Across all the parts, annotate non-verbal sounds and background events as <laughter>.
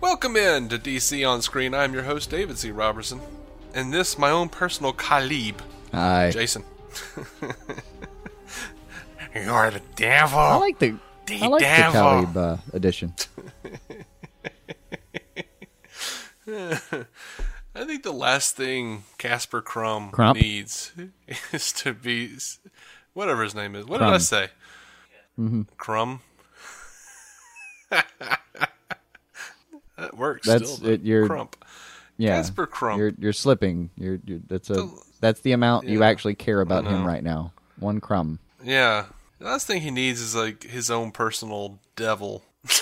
Welcome in to DC on Screen. I'm your host, David C. Robertson. And this, my own personal Khalib, Hi. Jason. <laughs> You're the devil. I like the The I like the devil. Uh, edition. <laughs> I think the last thing Casper Crumb Crump? needs <laughs> is to be whatever his name is. What did I say? Mm-hmm. Crumb. That works. That's still, it, you're- Crump. Yeah, Casper Crump. You're you're slipping. You're, you're that's a The- that's the amount you actually care about him uh-huh. right now. One crumb. Yeah. The last thing he needs is like his own personal devil. <laughs>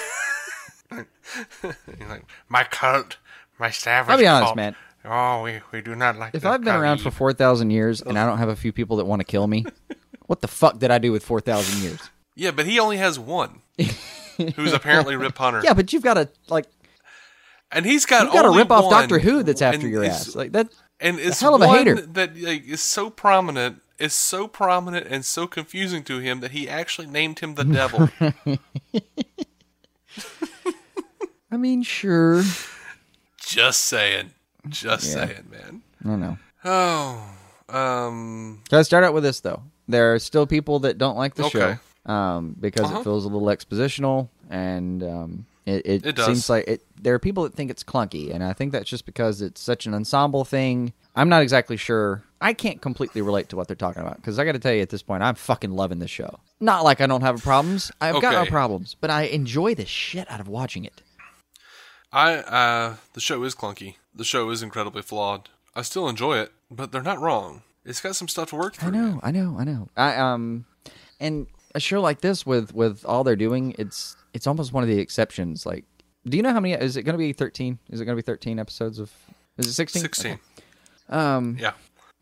He's like, my cult, my savage I'll be honest, cult. man. Oh, we, we do not like If I've been around for four thousand years and I <laughs> don't have a few people that want to kill me, what the fuck did I do with four thousand years? Yeah, but he only has one. <laughs> who's apparently Rip Hunter. Yeah, but you've got to like And he's got you've got to rip off Doctor Who that's after your ass. Like that. And it's hell of a one hater. that like, is so prominent, is so prominent and so confusing to him that he actually named him the devil. <laughs> I mean, sure. Just saying. Just Yeah. saying, man. I know. Oh, um, Can I start out with this though? There are still people that don't like the Okay. show um, because Uh-huh. it feels a little expositional, and um, it, it, It does. seems like it. There are people that think it's clunky, and I think that's just because it's such an ensemble thing. I'm not exactly sure. I can't completely relate to what they're talking about because I got to tell you at this point, I'm fucking loving this show. Not like I don't have problems. I've got no problems, but I enjoy the shit out of watching it. I uh, the show is clunky. The show is incredibly flawed. I still enjoy it, but they're not wrong. It's got some stuff to work I through. know, I know, I know. I um, and a show like this with with all they're doing, it's it's almost one of the exceptions. Like, do you know how many? Is it going to be thirteen? Is it going to be thirteen episodes of? Is it sixteen? Sixteen. Um. Yeah.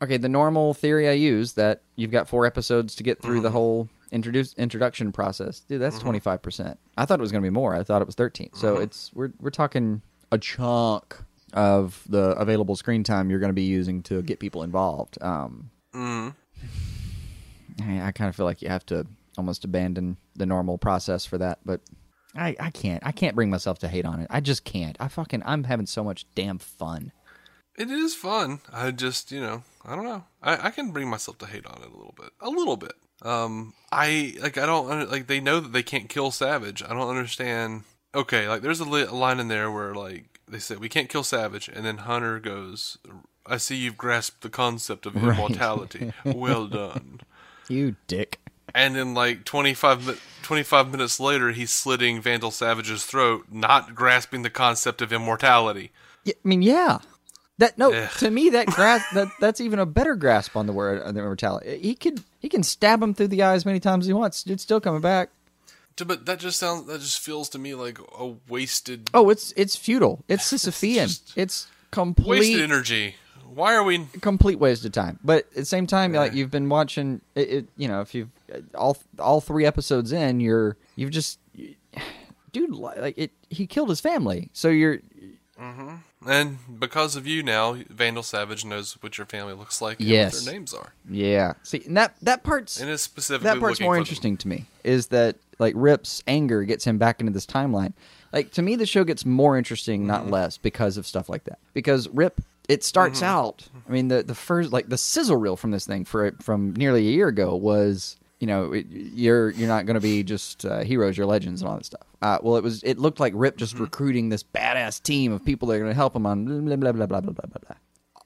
Okay. The normal theory I use that you've got four episodes to get through Mm-hmm. the whole introduce introduction process. Dude, that's twenty five percent. I thought it was going to be more. I thought it was thirteen. So Mm-hmm. it's we're we're talking a chunk of the available screen time you're going to be using to get people involved. Um. Mm. I, I kind of feel like you have to almost abandon the normal process for that, but I, I can't. I can't bring myself to hate on it. I just can't. I fucking I'm having so much damn fun. It is fun. I just, you know, I don't know. I, I can bring myself to hate on it a little bit. A little bit. Um, I like. I don't like. They know that they can't kill Savage. I don't understand. Okay, like there's a, li- a line in there where like they said we can't kill Savage, and then Hunter goes, "I see you've grasped the concept of Right. immortality. <laughs> well done." You dick. And then like 25, 25 minutes later, he's slitting Vandal Savage's throat, not grasping the concept of immortality. Yeah, I mean, yeah. That no, Ugh. to me that grasp that that's even a better grasp on the word on the immortality. He could he can stab him through the eye as many times as he wants. Dude's still coming back. But that just sounds. That just feels to me like a wasted, Oh, it's it's futile. It's <laughs> Sisyphean. It's wasted complete energy. Why are we? complete waste of time. But at the same time, like you've been watching it, it you know, if you've all all three episodes in, you're you've just dude like it he killed his family. So you're And because of you now, Vandal Savage knows what your family looks like and Yes. what their names are, yeah. See, and that that part's and specifically that part's more for them. interesting to me is that like Rip's anger gets him back into this timeline. Like to me, the show gets more interesting, Mm-hmm. not less, because of stuff like that. Because Rip, it starts mm-hmm. out. I mean, the the first like the sizzle reel from this thing for from nearly a year ago was you know it, you're you're not going to be just uh, heroes, you're legends and all that stuff. Uh, well, it was it looked like Rip just mm-hmm. recruiting this badass team of people that are going to help him on blah blah blah blah blah blah blah. blah.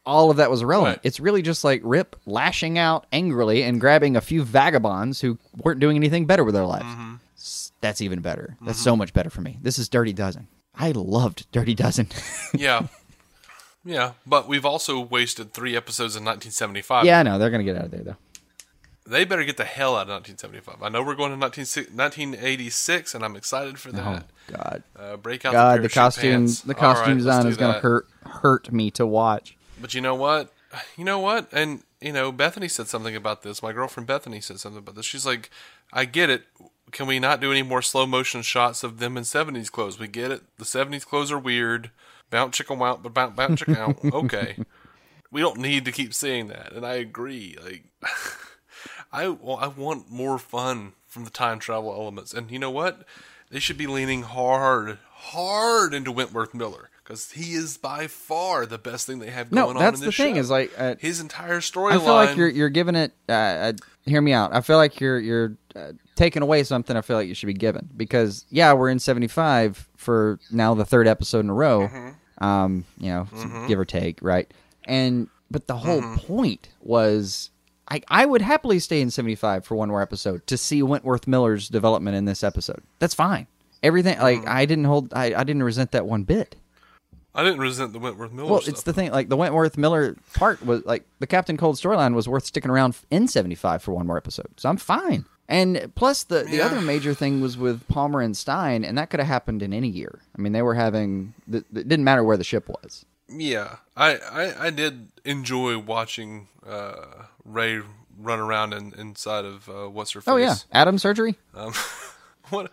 All of that was irrelevant. Right. It's really just like Rip lashing out angrily and grabbing a few vagabonds who weren't doing anything better with their lives. Mm-hmm. That's even better. That's mm-hmm. so much better for me. This is Dirty Dozen. I loved Dirty Dozen. yeah. <laughs> yeah. But we've also wasted three episodes in 1975. yeah, I know. They're going to get out of there, though. They better get the hell out of 1975. I know we're going to 19, 1986, and I'm excited for Oh, that. God. Uh, break out God, the, the costume, pants. the costume right, design is going to hurt hurt me to watch. But you know what? You know what? And you know, Bethany said something about this. My girlfriend Bethany said something about this. She's like, "I get it. Can we not do any more slow motion shots of them in '70s clothes? We get it. The '70s clothes are weird. Bounce chicken out, but bounce bounce chicken out. Okay, <laughs> we don't need to keep seeing that." And I agree. Like, <laughs> I well, I want more fun from the time travel elements. And you know what? They should be leaning hard, hard into Wentworth Miller because he is by far the best thing they have No, going on. that's in the this thing show. is like uh, his entire storyline. I feel like you're you're giving it. Uh, uh, hear me out. I feel like you're you're taking away something. I feel like you should be given because yeah, we're in seventy five for now the third episode in a row. Mm-hmm. Um, you know, give or take, right? And but the whole Mm-hmm. point was. I, I would happily stay in 75 for one more episode to see Wentworth Miller's development in this episode. That's fine. Everything like Mm-hmm. I didn't hold I, I didn't resent that one bit. I didn't resent the Wentworth Miller Well, stuff. it's the thing. Like the Wentworth Miller part was like the Captain Cold storyline was worth sticking around in seventy five for one more episode. So I'm fine. And plus, the the Yeah. other major thing was with Palmer and Stein, and that could have happened in any year. I mean, they were having. It didn't matter where the ship was. Yeah, I, I, I did enjoy watching uh, Ray run around in, inside of uh, what's her face. Oh yeah, Atom surgery. Um, <laughs> what?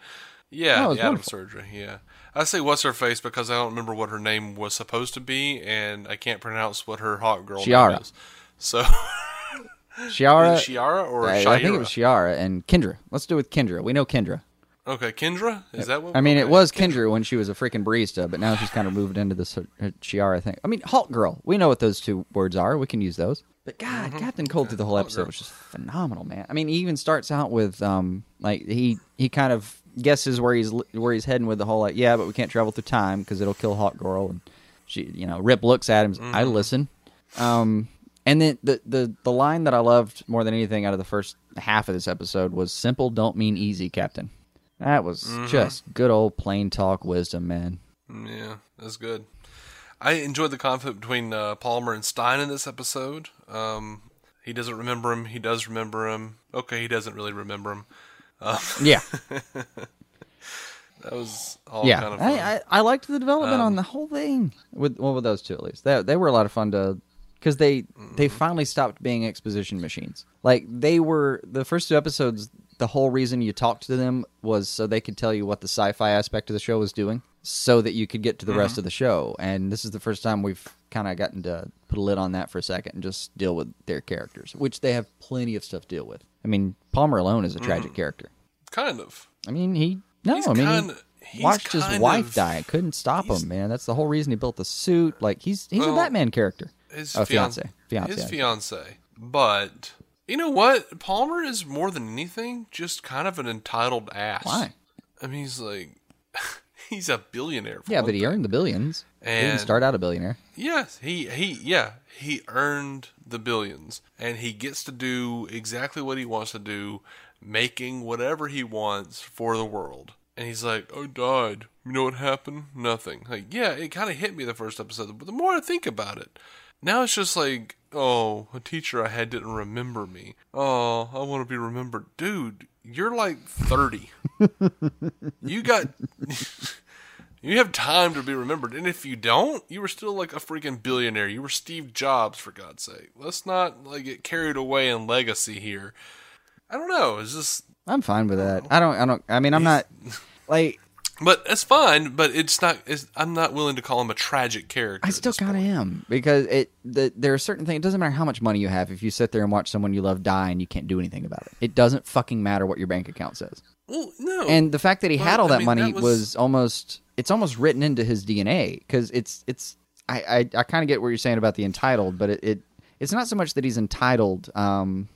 Yeah, No, the Adam wonderful. surgery. Yeah, I say what's her face because I don't remember what her name was supposed to be, and I can't pronounce what her Hawk Girl Shiara. name is. So <laughs> Shiara. Shiara or I, Shira? I think it was Shiara and Kendra. Let's do it with Kendra. We know Kendra. okay, Kendra. Is that what? I mean, it was Kendra when she was a freaking barista, but now she's kind of moved into this uh, Shiara thing. I mean, Hawk Girl. We know what those two words are. We can use those. But God, Captain Cold through the whole episode was just phenomenal, man. I mean, he even starts out with um, like he he kind of guesses where he's where he's heading with the whole like, yeah, but we can't travel through time because it'll kill Hawk Girl, and she, you know, Rip looks at him. I listen. Um, and then the, the the line that I loved more than anything out of the first half of this episode was "Simple don't mean easy, Captain." That was just good old plain talk wisdom, man. Yeah, that's good. I enjoyed the conflict between uh, Palmer and Stein in this episode. Um, he doesn't remember him. He does remember him. Okay, he doesn't really remember him. Yeah, <laughs> That was all yeah. kind of fun. I, I I liked the development on the whole thing with well with those two at least. They they were a lot of fun to because they they mm-hmm. finally stopped being exposition machines. Like they were the first two episodes. The whole reason you talked to them was so they could tell you what the sci-fi aspect of the show was doing, so that you could get to the rest mm-hmm. of the show. And this is the first time we've kind of gotten to put a lid on that for a second and just deal with their characters, which they have plenty of stuff to deal with. I mean, Palmer alone is a tragic mm-hmm. character. kind of. I mean, he no, He's I mean, kinda- he watched his wife of- die. Couldn't stop him, man. That's the whole reason he built the suit. Like he's he's a Batman character. His Oh, fiance, fiance. His fiance. But you know what? Palmer is more than anything just kind of an entitled ass. Why? I mean, he's like, <laughs> he's a billionaire. For Yeah, but he thing. earned the billions. he didn't start out a billionaire. Yes, he he yeah, he earned the billions and he gets to do exactly what he wants to do, making whatever he wants for the world. And he's like, "I died. You know what happened? Nothing." Like, yeah, it kind of hit me the first episode, but the more I think about it, now it's just like, "Oh, a teacher I had didn't remember me. Oh, I want to be remembered." Dude, you're like 30. <laughs> you got <laughs> you have time to be remembered, and if you don't, you were still like a freaking billionaire. You were Steve Jobs, for God's sake. Let's not like get carried away in legacy here. I don't know. It's just, I'm fine with that. I don't. I don't. I mean, I'm not like. But that's fine. But it's not. It's, I'm not willing to call him a tragic character. I still kind of am because it. The, there are certain things. It doesn't matter how much money you have if you sit there and watch someone you love die and you can't do anything about it. It doesn't fucking matter what your bank account says. Well, no. and the fact that he Well, had all I that mean, money that was... was- almost it's almost written into his DNA because it's it's I I, I kind of get what you're saying about the entitled, but it, it it's not so much that he's entitled um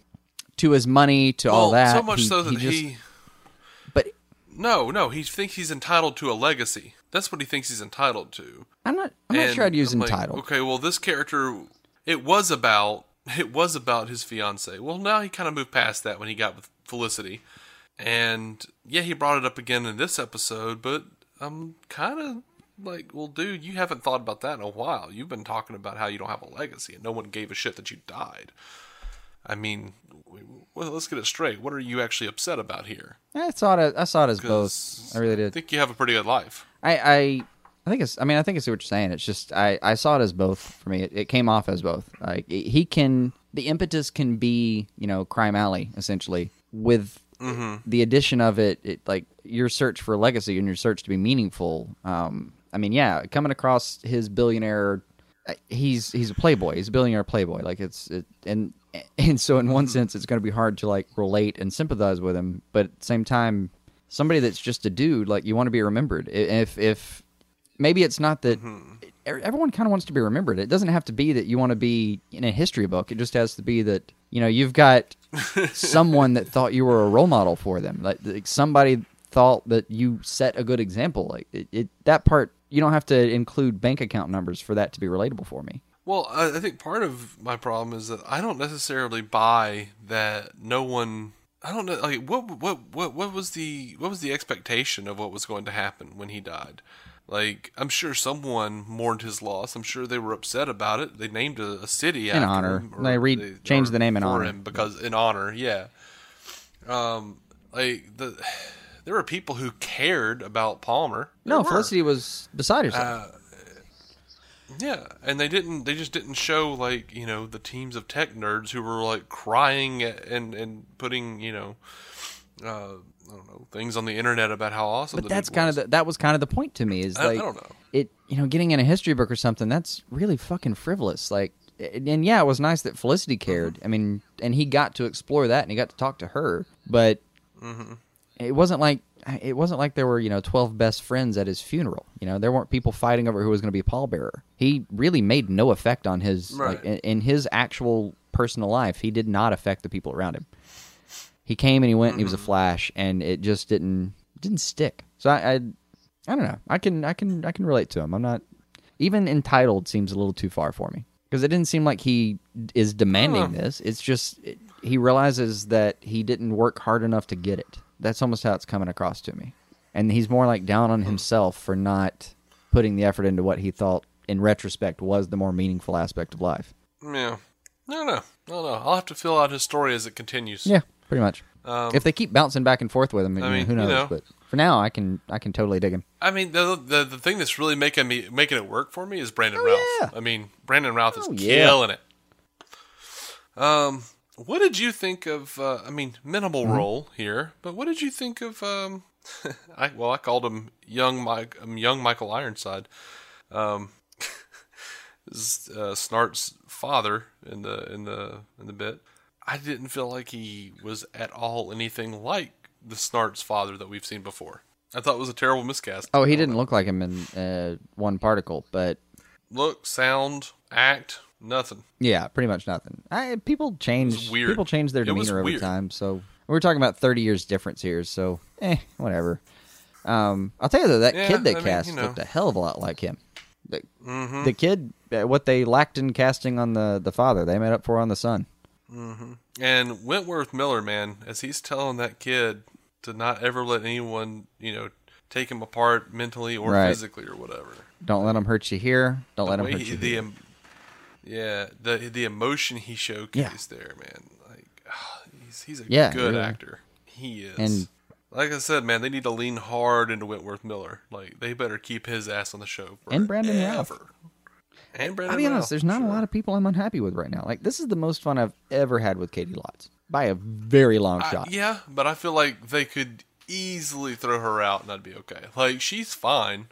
to his money to all that. So much He- so that he he, just- but No, no. He thinks he's entitled to a legacy. That's what he thinks he's entitled to. I'm not I'm not sure I'd use I'm like, entitled. okay, well, this character, it was about it was about his fiance. Well, now he kind of moved past that when he got with Felicity, and yeah, he brought it up again in this episode. But I'm kind of like, well, dude, you haven't thought about that in a while. You've been talking about how you don't have a legacy, and no one gave a shit that you died. I mean, well, let's get it straight. What are you actually upset about here? I saw it. I saw it as both. I really did. I think you have a pretty good life. I, I I think it's. I mean, I think I see what you're saying. It's just I, I saw it as both for me. It, it came off as both. Like he can. The impetus can be you know crime alley essentially with the addition of it. It like your search for legacy and your search to be meaningful. Um, I mean, yeah, coming across his billionaire. He's he's a playboy. He's a billionaire playboy. Like it's it, and and so in one sense, it's going to be hard to like relate and sympathize with him. But at the same time, somebody that's just a dude, like you want to be remembered. If if maybe it's not that Mm-hmm. everyone kind of wants to be remembered. It doesn't have to be that you want to be in a history book. It just has to be that you know you've got <laughs> someone that thought you were a role model for them. Like, like somebody thought that you set a good example. Like it, it that part you don't have to include bank account numbers for that to be relatable for me. Well, I, think part of my problem is that I don't necessarily buy that no one. I don't know. Like, what, what, what, what was the what was the expectation of what was going to happen when he died? Like, I'm sure someone mourned his loss. I'm sure they were upset about it. They named a, a city In honor. They re- changed the name in for honor. him because in honor. Yeah. Um, like the there were people who cared about Palmer. There No, were. Felicity was beside herself. Yeah, and they didn't. They just didn't show like you know the teams of tech nerds who were like crying and and putting you know, uh, I don't know things on the internet about how awesome. but that's kind of the, that was kind of the point to me is I- I like don't know. it you know getting in a history book or something that's really fucking frivolous like and and yeah it was nice that felicity cared Mm-hmm. i mean and he got to explore that and he got to talk to her but Mm-hmm. It wasn't like it wasn't like there were you know 12 best friends at his funeral. You know there weren't people fighting over who was going to be pallbearer. He really made no effect on his like in, in his actual personal life he did not affect the people around him. He came and he went and he was a mm-hmm. flash and it just didn't didn't stick. So I, I i don't know. I can i can i can relate to him. I'm not even entitled seems a little too far for me. Because it didn't seem like he is demanding this. It's just it, he realizes that he didn't work hard enough to get it that's almost how it's coming across to me and he's more like down on himself for not putting the effort into what he thought in retrospect was the more meaningful aspect of life Yeah, No, no, no, know. I don't know. I'll have to fill out his story as it continues. yeah pretty much Um, if they keep bouncing back and forth with him, I mean, who you knows? know. But for now, I can I can totally dig him. I mean, the, the the thing that's really making me making it work for me is Brandon Oh, Routh. yeah. I mean, Brandon Routh is Oh, yeah. killing it. Um, what did you think of? Uh, I mean, minimal Mm-hmm. role here, but what did you think of? Um, <laughs> I well, I called him young Mike, um, young Michael Ironside. Um, <laughs> uh, Snart's father in the in the in the bit. I didn't feel like he was at all anything like the Snart's father that we've seen before. I thought it was a terrible miscast. Oh, he didn't look like him in uh, one particle, but look, sound, act, nothing. yeah, pretty much nothing. I, people change. weird. People change their demeanor over time. So we're talking about thirty years difference here. So eh, whatever. Um, I'll tell you though, that Yeah, kid they I mean, cast you know. looked a hell of a lot like him. The, Mm-hmm. the kid, uh, what they lacked in casting on the the father, they made up for on the son. And Wentworth Miller, man, as he's telling that kid to not ever let anyone, you know, take him apart mentally or Right. physically or whatever. Don't let him hurt you here. Don't let him hurt he- you. the yeah, the the emotion he showcased there, man. Like ah, he's he's a Yeah, good really. actor. He is. And- like I said, man, they need to lean hard into Wentworth Miller. Like they better keep his ass on the show. And Brandon Routh. forever. And Brandon I'll be honest, there's not a lot of people I'm unhappy with right now. Like this is the most fun I've ever had with Caity Lotz by a very long I- shot. yeah, but I feel like they could easily throw her out and that'd be okay. Like she's fine.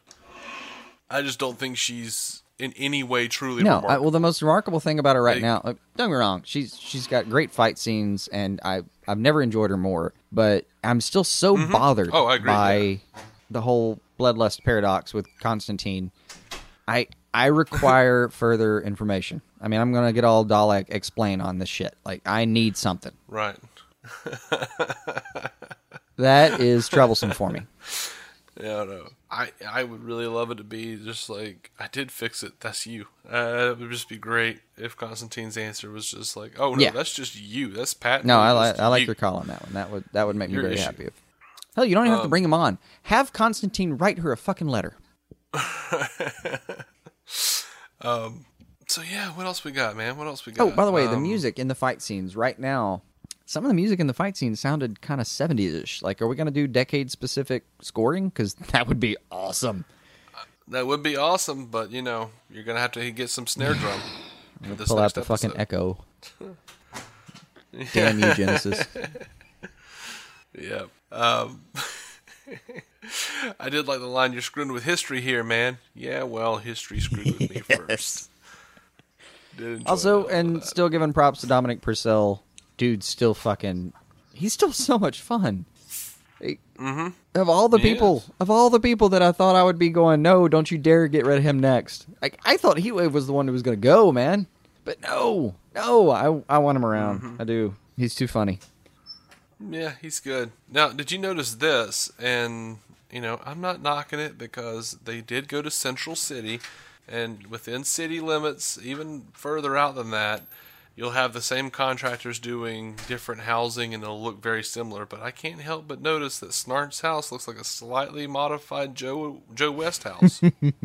I just don't think she's in any way truly no, I, well, the most remarkable thing about her right Like- now, like, don't get me wrong, she's she's got great fight scenes, and I I've never enjoyed her more. But I'm still so mm-hmm. bothered Oh, I agree, by the whole bloodlust paradox with Constantine. I I require <laughs> further information. I mean, I'm gonna get all Dalek explain on this shit. Like, I need something. right. <laughs> That is troublesome for me. Yeah, no. I I would really love it to be just like I did fix it. That's you. Uh, it would just be great if Constantine's answer was just like, "Oh no, Yeah. that's just you. That's Pat." No, I like I like you." your call on that one. That would that would make me Your very issue. happy. If, hell, you don't even have Um, to bring him on. Have Constantine write her a fucking letter. <laughs> um. So yeah, what else we got, man? What else we got? Oh, by the way, the Um, music in the fight scenes right now, some of the music in the fight scene sounded kind of 70s-ish. Like, are we going to do decade-specific scoring? Because <laughs> that would be awesome. that would be awesome, but you know, you're gonna have to get some snare <sighs> drum. for this Pull out the fucking echo. <laughs> Damn you, Genesis. <laughs> Yeah. Um, I did like the line, "You're screwing with history here, man." Yeah, well, history screwed with me first. Also, that. and still giving props to Dominic Purcell. Dude's still fucking. He's still so much fun. Mm-hmm. Of all the He people, is. of all the people that I thought I would be going, no, don't you dare get rid of him next. Like I thought Heatwave was the one who was going to go, man. But no, no, I I want him around. Mm-hmm. I do. He's too funny. Yeah, he's good. Now, did you notice this? And you know, I'm not knocking it because they did go to Central City, and within city limits, even further out than that, you'll have the same contractors doing different housing, and it'll look very similar. But I can't help but notice that Snart's house looks like a slightly modified Joe Joe West house. <laughs> it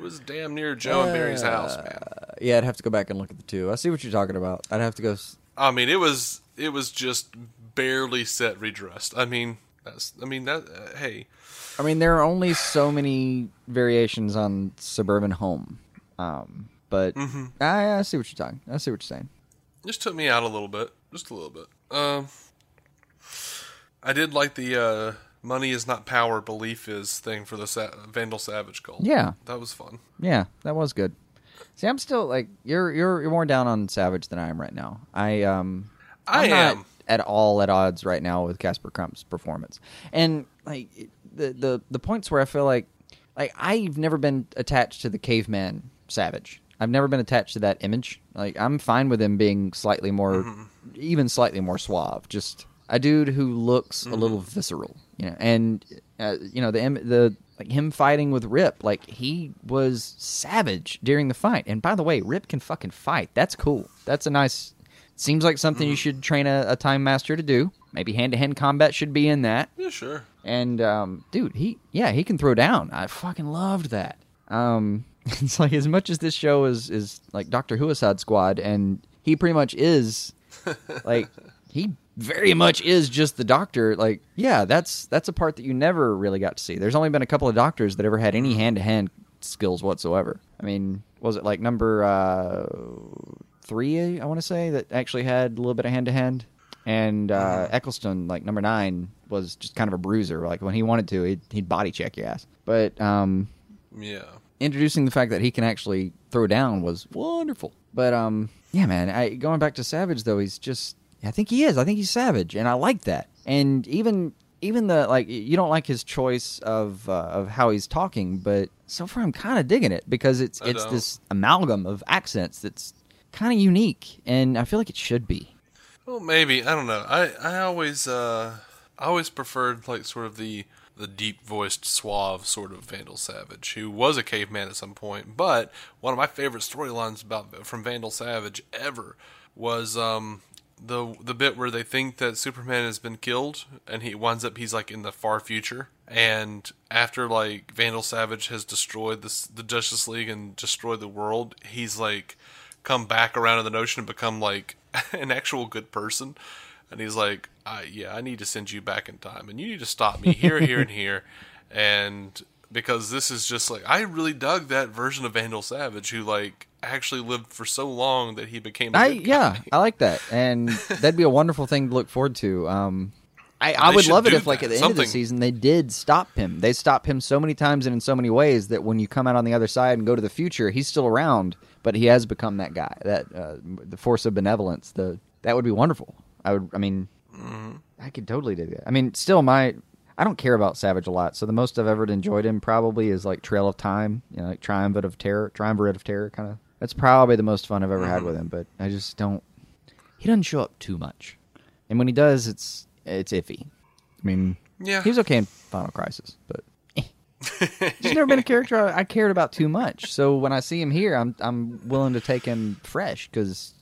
was damn near Joe and Barry's house, man. Yeah, I'd have to go back and look at the two. I see what you're talking about. I'd have to go. s- I mean, it was it was just barely set redressed. I mean, that's I mean that uh, hey, I mean, there are only so many variations on suburban home, um, but Mm-hmm. I, I see what you're talking. I see what you're saying. just took me out a little bit, just a little bit. Um, I did like the uh, money is not power, belief is thing for the Sa- Vandal Savage cult. Yeah. that was fun. Yeah, that was good. See, I'm still like you're you're you're more down on Savage than I am right now. I um I I'm not am. at all at odds right now with Casper Crump's performance. And like the the the points where I feel like like I've never been attached to the caveman Savage. I've never been attached to that image. Like I'm fine with him being slightly more Mm-hmm. even slightly more suave. Just a dude who looks Mm-hmm. a little visceral, you know. And uh, you know the the like him fighting with Rip, like he was savage during the fight. And by the way, Rip can fucking fight. That's cool. That's a nice Seems like something you should train a, a time master to do. Maybe hand to hand combat should be in that. Yeah, sure. And um, dude, he yeah he can throw down. I fucking loved that. Um, <laughs> it's like as much as this show is is like Doctor Whoicide Squad, and he pretty much is <laughs> like he very much is just the doctor. Like yeah, that's that's a part that you never really got to see. There's only been a couple of doctors that ever had any hand to hand skills whatsoever. I mean, was it like number uh, three? I want to say that actually had a little bit of hand to hand. And uh, Eccleston, like number nine, was just kind of a bruiser. Like when he wanted to, he'd, he'd body check your ass. But um, Yeah. Introducing the fact that he can actually throw down was wonderful. But um, yeah, man. I, going back to Savage though, he's just. I think he is. I think he's Savage, and I like that. And even even the like, you don't like his choice of uh, of how he's talking, but so far I'm kind of digging it because it's I it's don't. this amalgam of accents that's kind of unique, and I feel like it should be. Well, maybe I don't know. I I always uh I always preferred like sort of the the deep voiced, suave sort of Vandal Savage, who was a caveman at some point. But one of my favorite storylines about from Vandal Savage ever was um the the bit where they think that Superman has been killed, and he winds up he's like in the far future. And after like Vandal Savage has destroyed this the Justice League and destroyed the world, he's like come back around to the notion and become like <laughs> an actual good person. And he's like, I, yeah, I need to send you back in time, and you need to stop me here, here, and here, <laughs> and because this is just like I really dug that version of Vandal Savage, who like actually lived for so long that he became. I yeah. I like that, and <laughs> that'd be a wonderful thing to look forward to. Um, I, I would love it if, like, at the end of the season, they did stop him. They stop him so many times and in so many ways that when you come out on the other side and go to the future, he's still around, but he has become that guy, that uh, the force of benevolence. The that would be wonderful. I would. I mean, Mm-hmm. I could totally do that. I mean, still, my I don't care about Savage a lot, so the most I've ever enjoyed him probably is like Trail of Time, you know, like Triumvirate of Terror, Triumvirate of Terror, kind of. That's probably the most fun I've ever had with him, but I just don't. He doesn't show up too much, and when he does, it's it's iffy. I mean, Yeah. he was okay in Final Crisis, but <laughs> he's never been a character I, I cared about too much. So when I see him here, I'm I'm willing to take him fresh because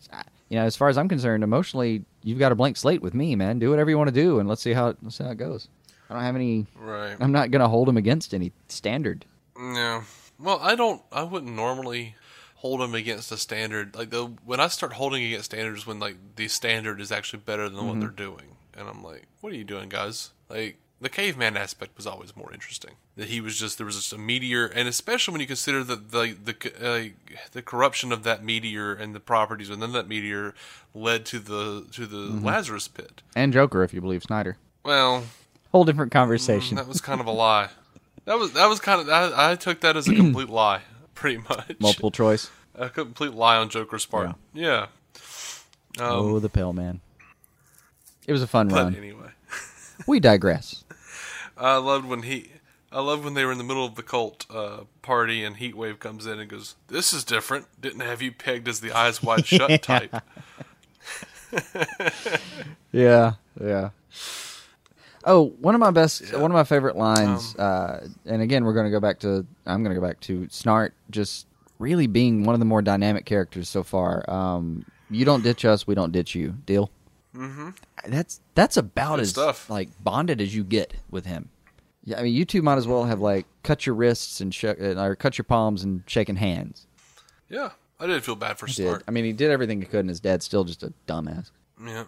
you know, as far as I'm concerned, emotionally, you've got a blank slate with me, man. Do whatever you want to do, and let's see how it, let's see how it goes. I don't have any. Right. I'm not gonna hold him against any standard. Yeah. Well, I don't. I wouldn't normally hold them against a standard. Like the when I start holding against standards, when like the standard is actually better than what mm-hmm. they're doing, and I'm like, what are you doing, guys? Like the caveman aspect was always more interesting. That he was just there was just a meteor, and especially when you consider that the the the uh, the corruption of that meteor and the properties within that meteor led to the to the Lazarus pit. And Joker, if you believe Snyder. Well, Whole different conversation. that was kind of a lie. That was that was kind of I, I took that as a complete <clears throat> lie, <laughs> pretty much. Multiple choice. A complete lie on Joker's part. Yeah. Um, oh, the Pale Man. It was a fun but run. anyway, we digress. I loved when he. I loved when they were in the middle of the cult uh, party and Heatwave comes in and goes, "This is different. Didn't have you pegged as the eyes wide shut <laughs> type." <laughs> Yeah, yeah. Oh, one of my best, one of my favorite lines, uh, and again, we're going to go back to, I'm going to go back to Snart just really being one of the more dynamic characters so far. Um, you don't ditch us, we don't ditch you. Deal. Mm-hmm. That's that's about Good as stuff. like bonded as you get with him. Yeah, I mean, you two might as well have like cut your wrists and sh- or cut your palms and shaking hands. yeah, I did feel bad for Did I mean, he did everything he could, and his dad's still just a dumbass. Yeah,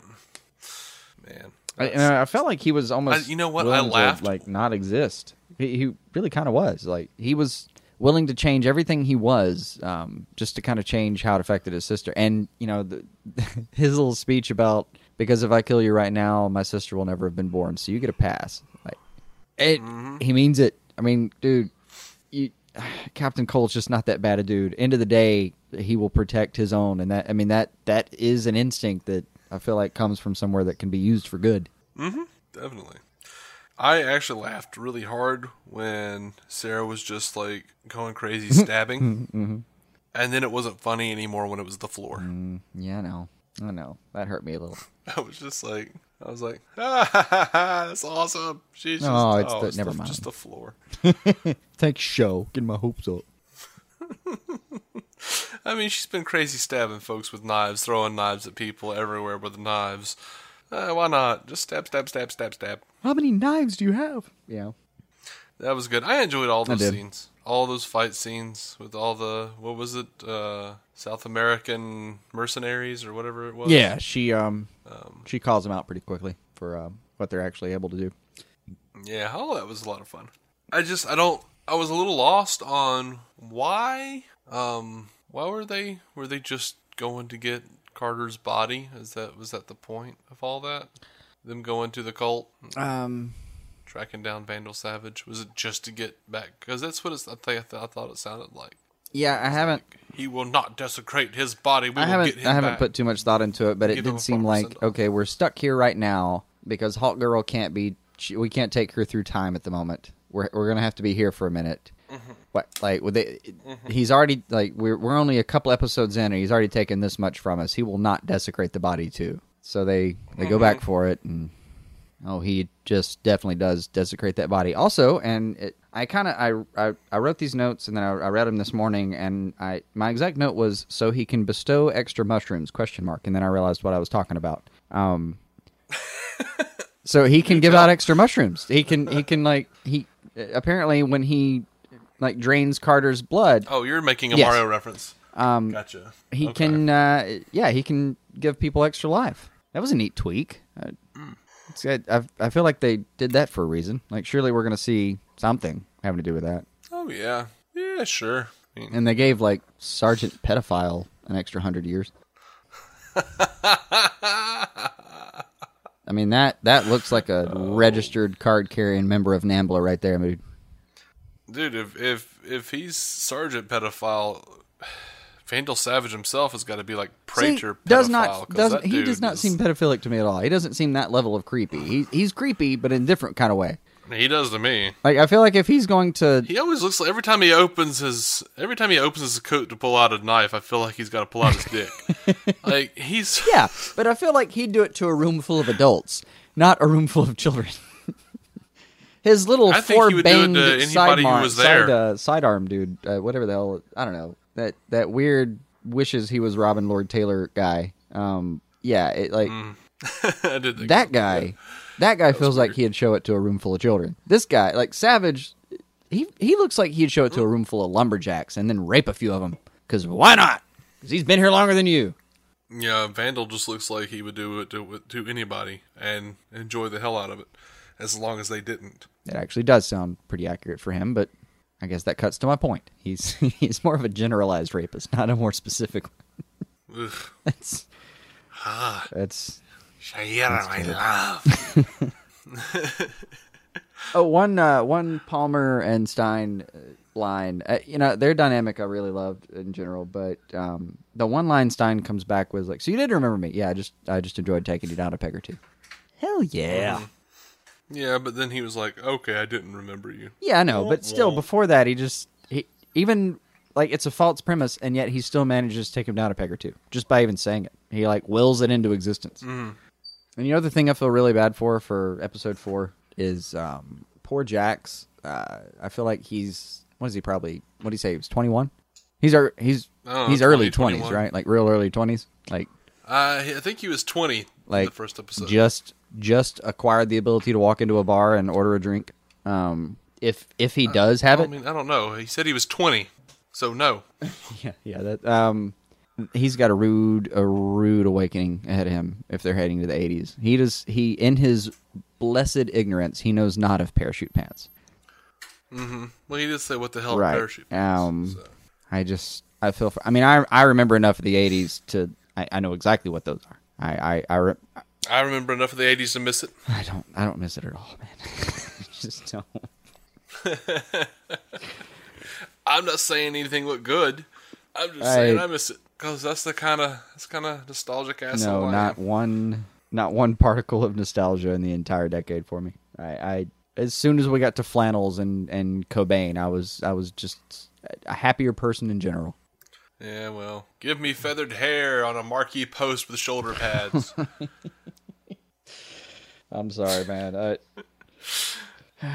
man. I, and I felt like he was almost. I- you know what? I willing to, laughed. like not exist. He, he really kind of was. Like he was willing to change everything he was, um, just to kind of change how it affected his sister. And you know, the, <laughs> his little speech about because if I kill you right now, my sister will never have been born, so you get a pass. Like it, Mm-hmm. he means it. I mean, dude, you, <sighs> Captain Cold's just not that bad a dude. End of the day, he will protect his own, and that I mean that that is an instinct that I feel like comes from somewhere that can be used for good. Mm-hmm. Definitely. I actually laughed really hard when Sarah was just like going crazy <laughs> stabbing. Mm-hmm. And then it wasn't funny anymore when it was the floor. Mm. Yeah, I know. I know. That hurt me a little. <laughs> I was just like, I was like, ah, ha, ha, ha, that's awesome. She's just, Oh, oh, it's the- it's never the, mind. just the floor. <laughs> Thanks, show. Getting my hopes up. <laughs> I mean, she's been crazy stabbing folks with knives, throwing knives at people everywhere with knives. Uh, why not? Just stab, stab, stab, stab, stab. How many knives do you have? Yeah. That was good. I enjoyed all those scenes, all those fight scenes with all the what was it, uh, South American mercenaries or whatever it was. Yeah, she um, she calls them out pretty quickly for um, what they're actually able to do. yeah. All that was a lot of fun. I just, I don't. I was a little lost on why. Um, why were they? Were they just going to get Carter's body? Is that was that the point of all that? Them going to the cult, Um, tracking down Vandal Savage. Was it just to get back? Because that's what it's, I, think, I thought it sounded like. yeah, I haven't, He will not desecrate his body. We I haven't, get him I haven't back. put too much thought into it, but it Give did seem like okay, we're stuck here right now because Hawk Girl can't be. She, we can't take her through time at the moment. We're we're gonna have to be here for a minute. Mm-hmm. What like with it, he's already like we're we're only a couple episodes in, and he's already taken this much from us. He will not desecrate the body too. So they they go Mm-hmm. back for it, and oh, he just definitely does desecrate that body. Also, and it, I kind of I, I I wrote these notes, and then I, I read them this morning, and I my exact note was so he can bestow extra mushrooms question mark, and then I realized what I was talking about. Um, <laughs> so he can give out extra mushrooms. He can he can like he apparently when he like drains Carter's blood, Oh, you're making a Yes. Mario reference. um, Gotcha. he Okay. can uh, yeah he can give people extra life. That was a neat tweak. Uh. I I feel like they did that for a reason. Like surely we're gonna see something having to do with that. Oh yeah, yeah, sure. I mean, And they gave like Sergeant Pedophile an extra hundred years. <laughs> I mean that that looks like a registered card carrying member of NAMBLA right there, dude. dude, if if if he's Sergeant pedophile, Vandal Savage himself has got to be like See, does pedophile. doesn't he does not is- seem pedophilic to me at all. He doesn't seem that level of creepy. He, he's creepy, but in a different kind of way. He does to me. Like I feel like if he's going to, He always looks like every time he opens his every time he opens his coat to pull out a knife, I feel like he's got to pull out his dick. <laughs> like he's <laughs> yeah, but I feel like he'd do it to a room full of adults, not a room full of children. <laughs> His little I four he would do it banged anybody side, who mar- was side, there. uh, sidearm dude, uh, whatever the hell. I don't know that that weird wishes he was Robin Lord Taylor guy. Um, yeah, it like. <laughs> I did think that guy that guy feels like he'd show it to a room full of children. This guy like savage he he looks like he'd show it to a room full of lumberjacks and then rape a few of them because why not? Because he's been here longer than you. Yeah, Vandal just looks like he would do it to, to anybody and enjoy the hell out of it, as long as they didn't. it actually does sound pretty accurate for him but i guess that cuts to my point he's <laughs> he's more of a generalized rapist not a more specific one. Ugh. <laughs> that's Ah, that's Shayera, my love. <laughs> Oh, one uh, one Palmer and Stein uh, line. Uh, you know, their dynamic I really loved in general, but um, the one line Stein comes back with like, "So you did remember me? Yeah, I just I just enjoyed taking you down a peg or two. Hell yeah! Yeah, but then he was like, "Okay, I didn't remember you." Yeah, I know, but still, before that, he just he even like it's a false premise, and yet he still manages to take him down a peg or two just by even saying it. He like wills it into existence. And you know the thing I feel really bad for for episode four is um, poor Jax. Uh, I feel like he's what is he probably what do you say? He was twenty one. He's our he's Oh, he's 20, early twenties, right? Like real early twenties. Like Uh, I think he was twenty in like the first episode. just just acquired the ability to walk into a bar and order a drink. Um, if if he does have it, I it, mean, I don't know. He said he was twenty, so no. <laughs> Yeah, yeah. That um, he's got a rude, a rude awakening ahead of him if they're heading to the eighties. He does. He, in his blessed ignorance, he knows not of parachute pants. Mm-hmm. Well, he did say what the hell right. parachute. was, Um, so. I just, I feel. For, I mean, I I remember enough of the eighties to. I, I know exactly what those are. I I I, re, I remember enough of the '80s to miss it. I don't I don't miss it at all, man. I <laughs> just don't. <laughs> I'm not saying anything looked good. I'm just I- saying I miss it because that's the kind of that's kind of nostalgic asshole. No, not one, not one particle of nostalgia in the entire decade for me. I, I as soon as we got to flannels and and Cobain, I was I was just a happier person in general. Yeah, well, give me feathered hair on a marquee post with shoulder pads. <laughs> I'm sorry, man. I, <sighs>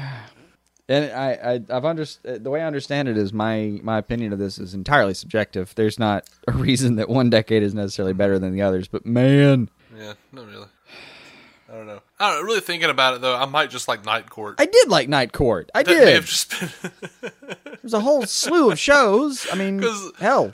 and I, I I've underst- the way I understand it is my my opinion of this is entirely subjective. There's not a reason that one decade is necessarily better than the others, but man, yeah, not really. I don't know. I don't know. Really thinking about it though, I might just like Night Court. I did like Night Court. I that did. may have just been. There's a whole slew of shows. I mean, <laughs> hell,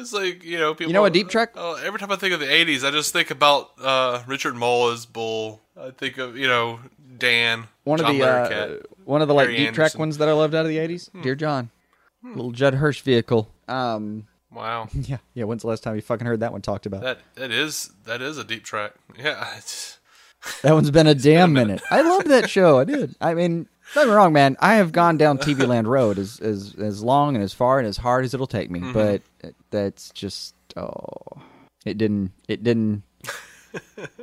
It's like you know people. You know a deep track? Oh, every time I think of the '80s, I just think about uh, Richard Moll as Bull. I think of you know Dan, one John of the uh, one of the like Harry deep track Anderson. ones that I loved out of the '80s. Dear John, little Judd Hirsch vehicle. Um, Wow, <laughs> yeah, yeah. When's the last time you fucking heard that one talked about? that that is that is a deep track. Yeah, That one's been a <laughs> damn minute. I love that show. I did. I mean, don't get me wrong, man. I have gone down TV Land Road as as as long and as far and as hard as it'll take me. But that's just oh, it didn't. It didn't.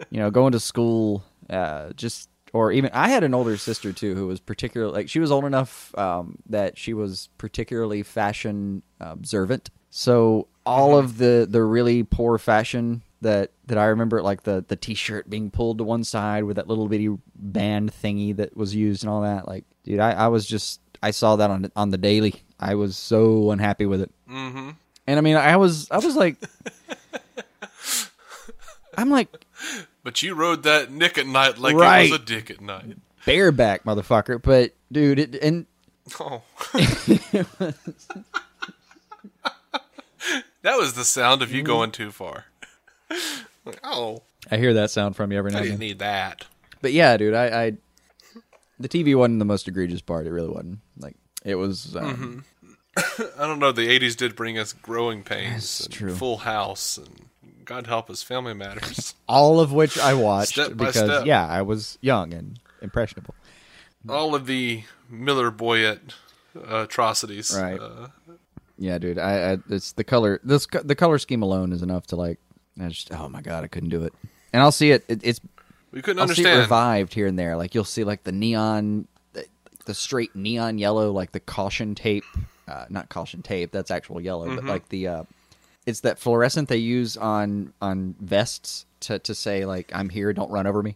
You know, going to school, uh, just or even I had an older sister too who was particularly like she was old enough um, that she was particularly fashion observant. So all of the the really poor fashion that that I remember, like the the t-shirt being pulled to one side with that little bitty band thingy that was used and all that. Like, dude, I, I was just I saw that on on the daily. I was so unhappy with it. mm-hmm. And I mean, I was I was like, <laughs> I'm like But you rode that Nick at Nite like Right. it was a dick at night. bareback, motherfucker. But dude, it, and Oh. <laughs> <laughs> that was the sound of you going too far. Like, oh, I hear that sound from you every now I and didn't need that. But yeah, dude, I, I the TV wasn't the most egregious part. It really wasn't. Like it was. Um, <laughs> I don't know. The '80s did bring us growing pains, That's and true. Full House, and God help us, Family Matters. <laughs> all of which I watched Step by because step. yeah, I was young and impressionable. All of the Miller Boyett uh, atrocities. Right. Uh, Yeah, dude, I, I it's the color. This co- the color scheme alone is enough to like. I just oh my god, I couldn't do it. And I'll see it. it it's we couldn't I'll see it understand. revived here and there. Like you'll see like the neon, the, the straight neon yellow, like the caution tape. Uh, not caution tape. That's actual yellow, Mm-hmm. but like the. Uh, it's that fluorescent they use on on vests to to say like I'm here, don't run over me.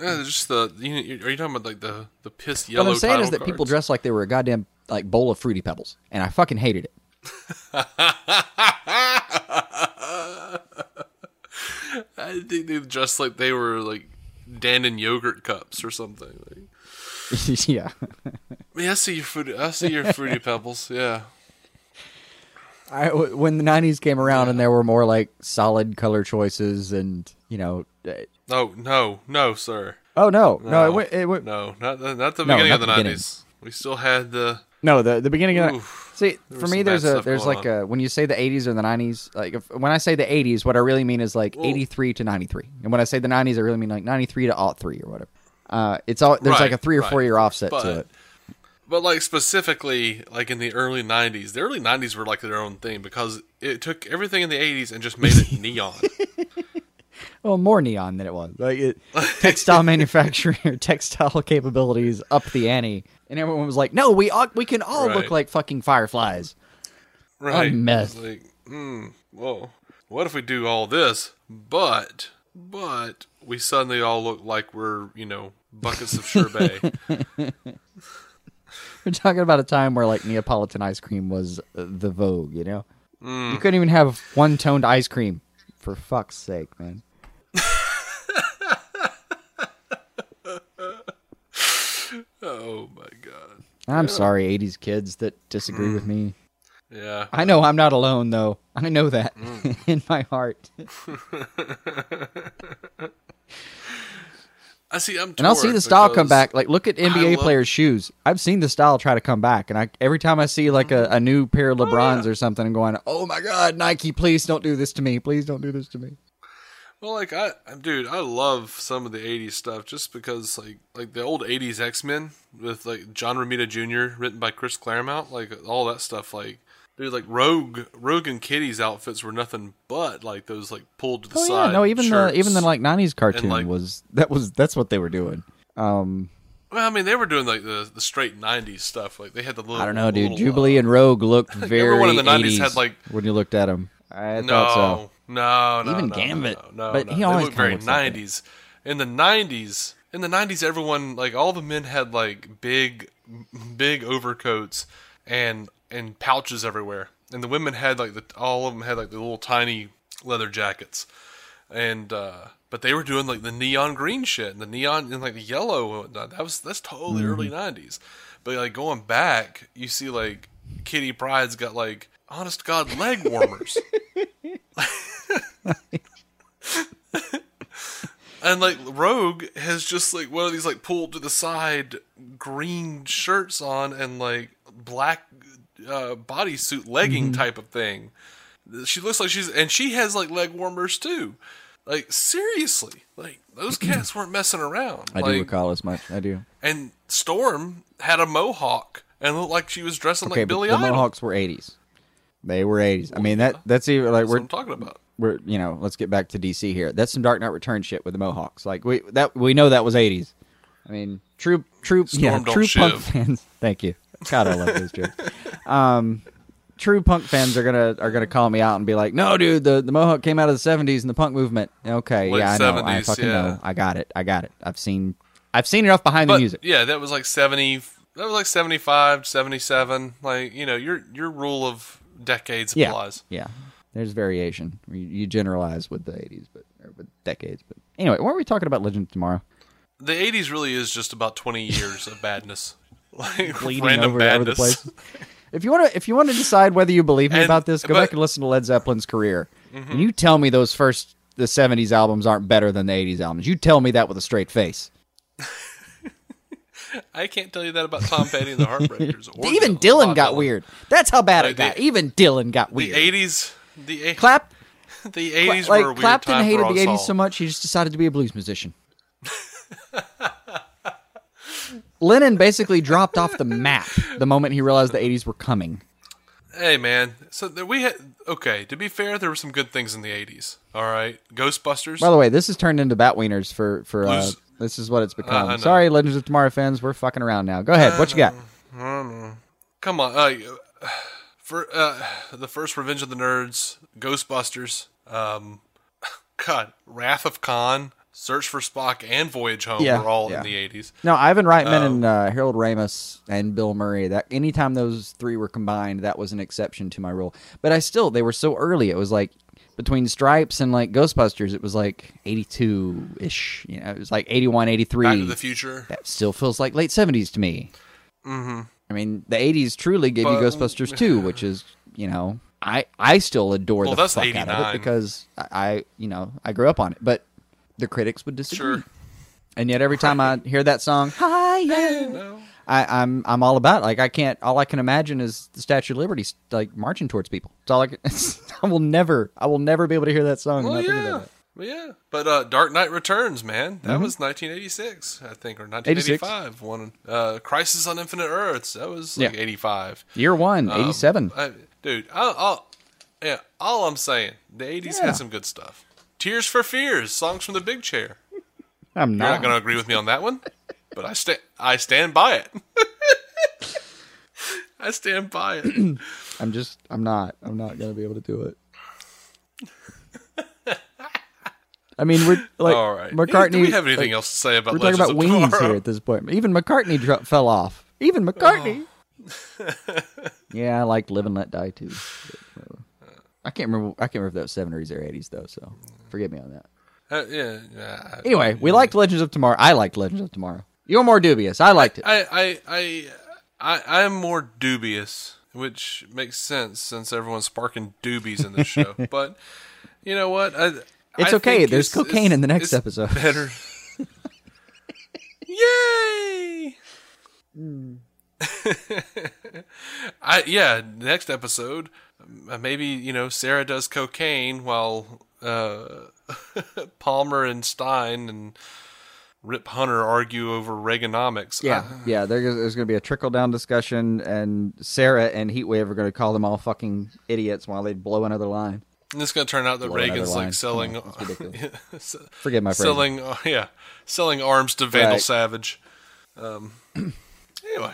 Yeah, just the. You, are you talking about like the the piss yellow? what I'm saying is that people cards? dress like they were a goddamn like bowl of fruity pebbles, and I fucking hated it. <laughs> I think they dressed like they were like Dannon yogurt cups or something. Like, <laughs> yeah. yeah, I see your fruity. I see your fruity <laughs> pebbles. Yeah. I, when the '90s came around and there were more like solid color choices, and you know, uh, No, no, no, sir. oh no, no, it went, it went, No, not the, not the No, beginning not of the the beginning. nineties. We still had the. no, the the beginning of Oof. See There for me, there's a there's like a when you say the '80s or the '90s, like if, when I say the '80s, what I really mean is like Well- '83 to '93, and when I say the '90s, I really mean like '93 to alt three or whatever. Uh, it's all there's like a three or right. four year offset But- to it. But like specifically, like in the early '90s, the early '90s were like their own thing because it took everything in the '80s and just made it <laughs> neon. Well, more neon than it was. Like it, textile <laughs> manufacturing or textile capabilities up the ante, and everyone was like, "No, we all, we can all Right. look like fucking fireflies." Right. mess. Like, hmm, well, what if we do all this, but, but we suddenly all look like we're, you know, buckets of sherbet. <laughs> <laughs> We're talking about a time where like Neapolitan ice cream was the vogue. You know, Mm. you couldn't even have one toned ice cream. For fuck's sake, man. Oh my god. I'm sorry, '80s kids that disagree with me. Yeah. I know I'm not alone, though. I know that Mm. <laughs> in my heart. <laughs> I see. I'm. And I'll see the style come back. Like, look at NBA love- players' shoes. I've seen the style try to come back, and I every time I see like a, a new pair of LeBrons or something, I'm going, "Oh my God, Nike! Please don't do this to me! Please don't do this to me!" Well, like I, dude, I love some of the '80s stuff just because, like, like the old '80s X Men with like John Romita Jr. written by Chris Claremont, like all that stuff. Like, dude, like Rogue, Rogue and Kitty's outfits were nothing but like those like pulled to the Oh side. yeah, no, even the even the like '90s cartoon like- was that was that's what they were doing. Um, Well, I mean, they were doing like the the straight '90s stuff. Like they had the little. I don't know, dude. little, Jubilee uh, and Rogue looked very <laughs> everyone in the 90s 80s had, like- when you looked at them. I no, thought so. No, no, Even no, Gambit, no, no, but no. he always very looks like '90s. In the '90s, in the '90s, everyone like all the men had like big, big overcoats and and pouches everywhere, and the women had like the all of them had like the little tiny leather jackets, and uh but they were doing like the neon green shit and the neon and like the yellow. and whatnot. That was that's totally Mm-hmm. early '90s. But like going back, you see like Kitty Pryde's got like honest God leg warmers. <laughs> <laughs> And like Rogue has just like one of these like pulled to the side green shirts on and like black uh, bodysuit legging Mm-hmm. type of thing. She looks like she's and she has like leg warmers too. Like seriously, like those <clears throat> cats weren't messing around. I like, do recall as much. I do. And Storm had a mohawk and looked like she was dressing Okay, like Billy the Idol. Mohawks were '80s. They were '80s. I mean that that's even like That's we're I'm talking about. we're you know let's get back to DC here. That's some Dark Knight Return shit with the Mohawks. Like we that we know that was '80s. I mean, true true yeah Storm don't true punk fans. <laughs> Thank you. God, I love those jokes. Um, true punk fans are gonna are gonna call me out and be like, "No, dude, the, the Mohawk came out of the '70s and the punk movement." Okay, Late yeah, I know, I fucking yeah. know, I got it, I got it. I've seen I've seen enough behind the music. yeah, that was like 70 that was like 75, 77. Like, you know, your your rule of decades Yeah, applies. yeah. There's variation. You, you generalize with the '80s, but with decades. But anyway, weren't we talking about Legend of Tomorrow? The 80s really is just about 20 years of badness. <laughs> Like <laughs> bleeding random over, badness. over the place. If you want to, if you want to decide whether you believe me And- about this, go but- back and listen to Led Zeppelin's career. Mm-hmm. And you tell me those first the '70s albums aren't better than the '80s albums. You tell me that with a straight face. <laughs> I can't tell you that about Tom Petty and the Heartbreakers. <laughs> or Even Dylan- Bob got Dylan. weird. That's how bad Like it got. the- Even Dylan got weird. The. 80s, <laughs> the Clap, the 80s like were Clapton hated the '80s so much he just decided to be a blues musician. <laughs> Lennon basically dropped off the map the moment he realized the '80s were coming. Hey man, so we had okay. To be fair, there were some good things in the 80s. All right, Ghostbusters. By the way, this has turned into bat wieners for for uh, this is what it's become. I know. Sorry, Legends of Tomorrow fans, we're fucking around now. Go ahead, what you got? Come on, uh, <sighs> for uh, the first Revenge of the Nerds, Ghostbusters, um, <laughs> God, Wrath of Khan, Search for Spock, and Voyage Home Yeah, were all yeah. in the 80s. No, Ivan Reitman Oh. and uh, Harold Ramis and Bill Murray. That anytime those three were combined, that was an exception to my rule. But I still, they were so early. It was like between Stripes and like Ghostbusters, it was like eighty-two ish. You know, it was like 81, 83. Back to the Future. that still feels like late seventies to me. Mm-hmm. I mean, the eighties truly gave you Ghostbusters too, <laughs> which is you know, I I still adore Well, the that's fuck out of it because I, you know I grew up on it, but the critics would disagree. Sure. And yet every time I hear that song, <laughs> hi, No. I, I'm I'm all about it. Like I can't. All I can imagine is the Statue of Liberty like marching towards people. It's all I can. <laughs> I will never. I will never be able to hear that song. Well, yeah. Well, yeah. But uh, Dark Knight Returns, man. That Mm-hmm. was 1986, I think, or 1985. One, uh, Crisis on Infinite Earths. That was like Yeah. 85. Year one, Um, 87. I, dude, I'll, I'll, yeah, all I'm saying, the 80s Yeah. had some good stuff. Tears for Fears, songs from the big chair. <laughs> I'm You're not. not going to agree with me on that one, <laughs> but I stand I stand by it. <laughs> I stand by it. <clears throat> I'm just. I'm not. I'm not gonna be able to do it. <laughs> I mean, we're like All right. McCartney. Do we have anything like, else to say about We're talking Legends about of wings Tomorrow? here at this point. Even McCartney dro- fell off. Even McCartney. <laughs> yeah, I liked Live and Let Die too. I can't remember. I can't remember if that was seventies or eighties though. So forgive me on that. Uh, yeah, yeah. Anyway, we liked Legends of Tomorrow. I liked Legends of Tomorrow. You're more dubious. I liked it. I, I, I, I, I am more dubious, which makes sense since everyone's sparking doobies in this show. <laughs> but you know what? I, It's I okay. There's it's- cocaine it's- in the next episode. Better. <laughs> Yay! <laughs> I yeah. Next episode, uh, maybe you know Sarah does cocaine while uh, Palmer and Stein and Rip Hunter argue over Reaganomics. Yeah, yeah. There's going to be a trickle down discussion, and Sarah and Heatwave are going to call them all fucking idiots while they blow another line. And it's going to turn out that Blow Reagan's like selling, on, ridiculous. <laughs> my selling, uh, yeah, selling arms to Vandal Right. Savage. Um, <clears throat> anyway,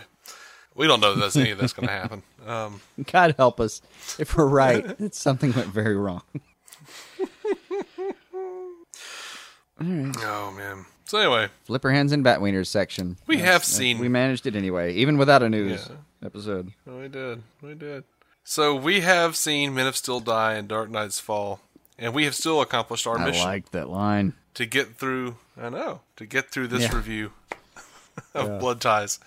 we don't know that that's any of that's going to happen. Um, <laughs> God help us if we're right. <laughs> something went very wrong. oh man. So anyway, Flipper hands and bat wieners section. We have seen- We managed it anyway, even without a news Yeah. episode. we did, we did. So we have seen Men of Steel die and Dark Knight's Fall, and we have still accomplished our I mission liked that line. to get through. I know to get through this Yeah. review <laughs> of Blood Ties.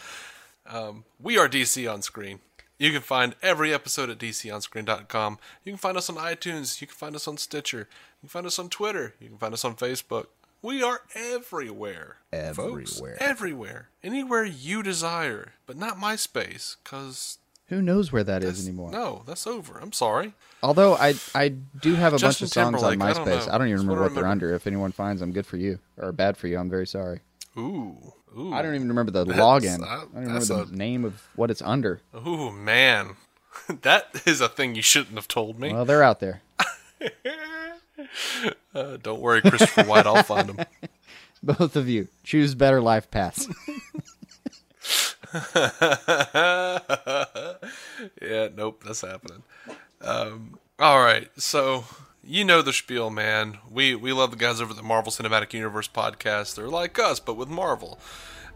Um, we are DC on Screen. You can find every episode at DCOnScreen.com. You can find us on iTunes. You can find us on Stitcher. You can find us on Twitter. You can find us on Facebook. We are everywhere. folks. Everywhere. Everywhere. Anywhere you desire, but not MySpace, because Who knows where that is anymore? no, that's over. I'm sorry. Although I I do have a bunch of songs on Timberlake, I don't MySpace. I don't, even remember what I what they're under. If anyone finds them, good for you or bad for you. I'm very sorry. Ooh. Ooh. I don't even remember the That's- login. uh, I don't remember the a- name of what it's under. Ooh, man. <laughs> that is a thing you shouldn't have told me. Well, they're out there. <laughs> <laughs> Uh, don't worry, Christopher White. I'll find him. <laughs> Both of you choose better life paths. <laughs> yeah, nope, that's happening. Um, all right, so you know the spiel, man. We we love the guys over at the Marvel Cinematic Universe podcast. They're like us, but with Marvel,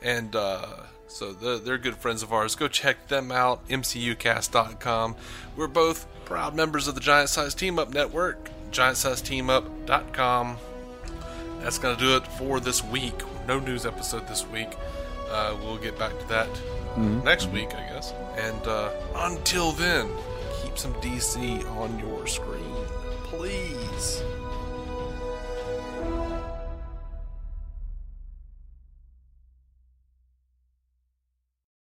and uh, so they're, they're good friends of ours. Go check them out. MCUcast.com. We're both proud members of the Giant Size Team Up Network. GiantSizeTeamUp.com. That's gonna do it for this week. No news episode this week. Uh, we'll get back to that uh, next week, I guess. And uh, until then, keep some DC on your screen, please.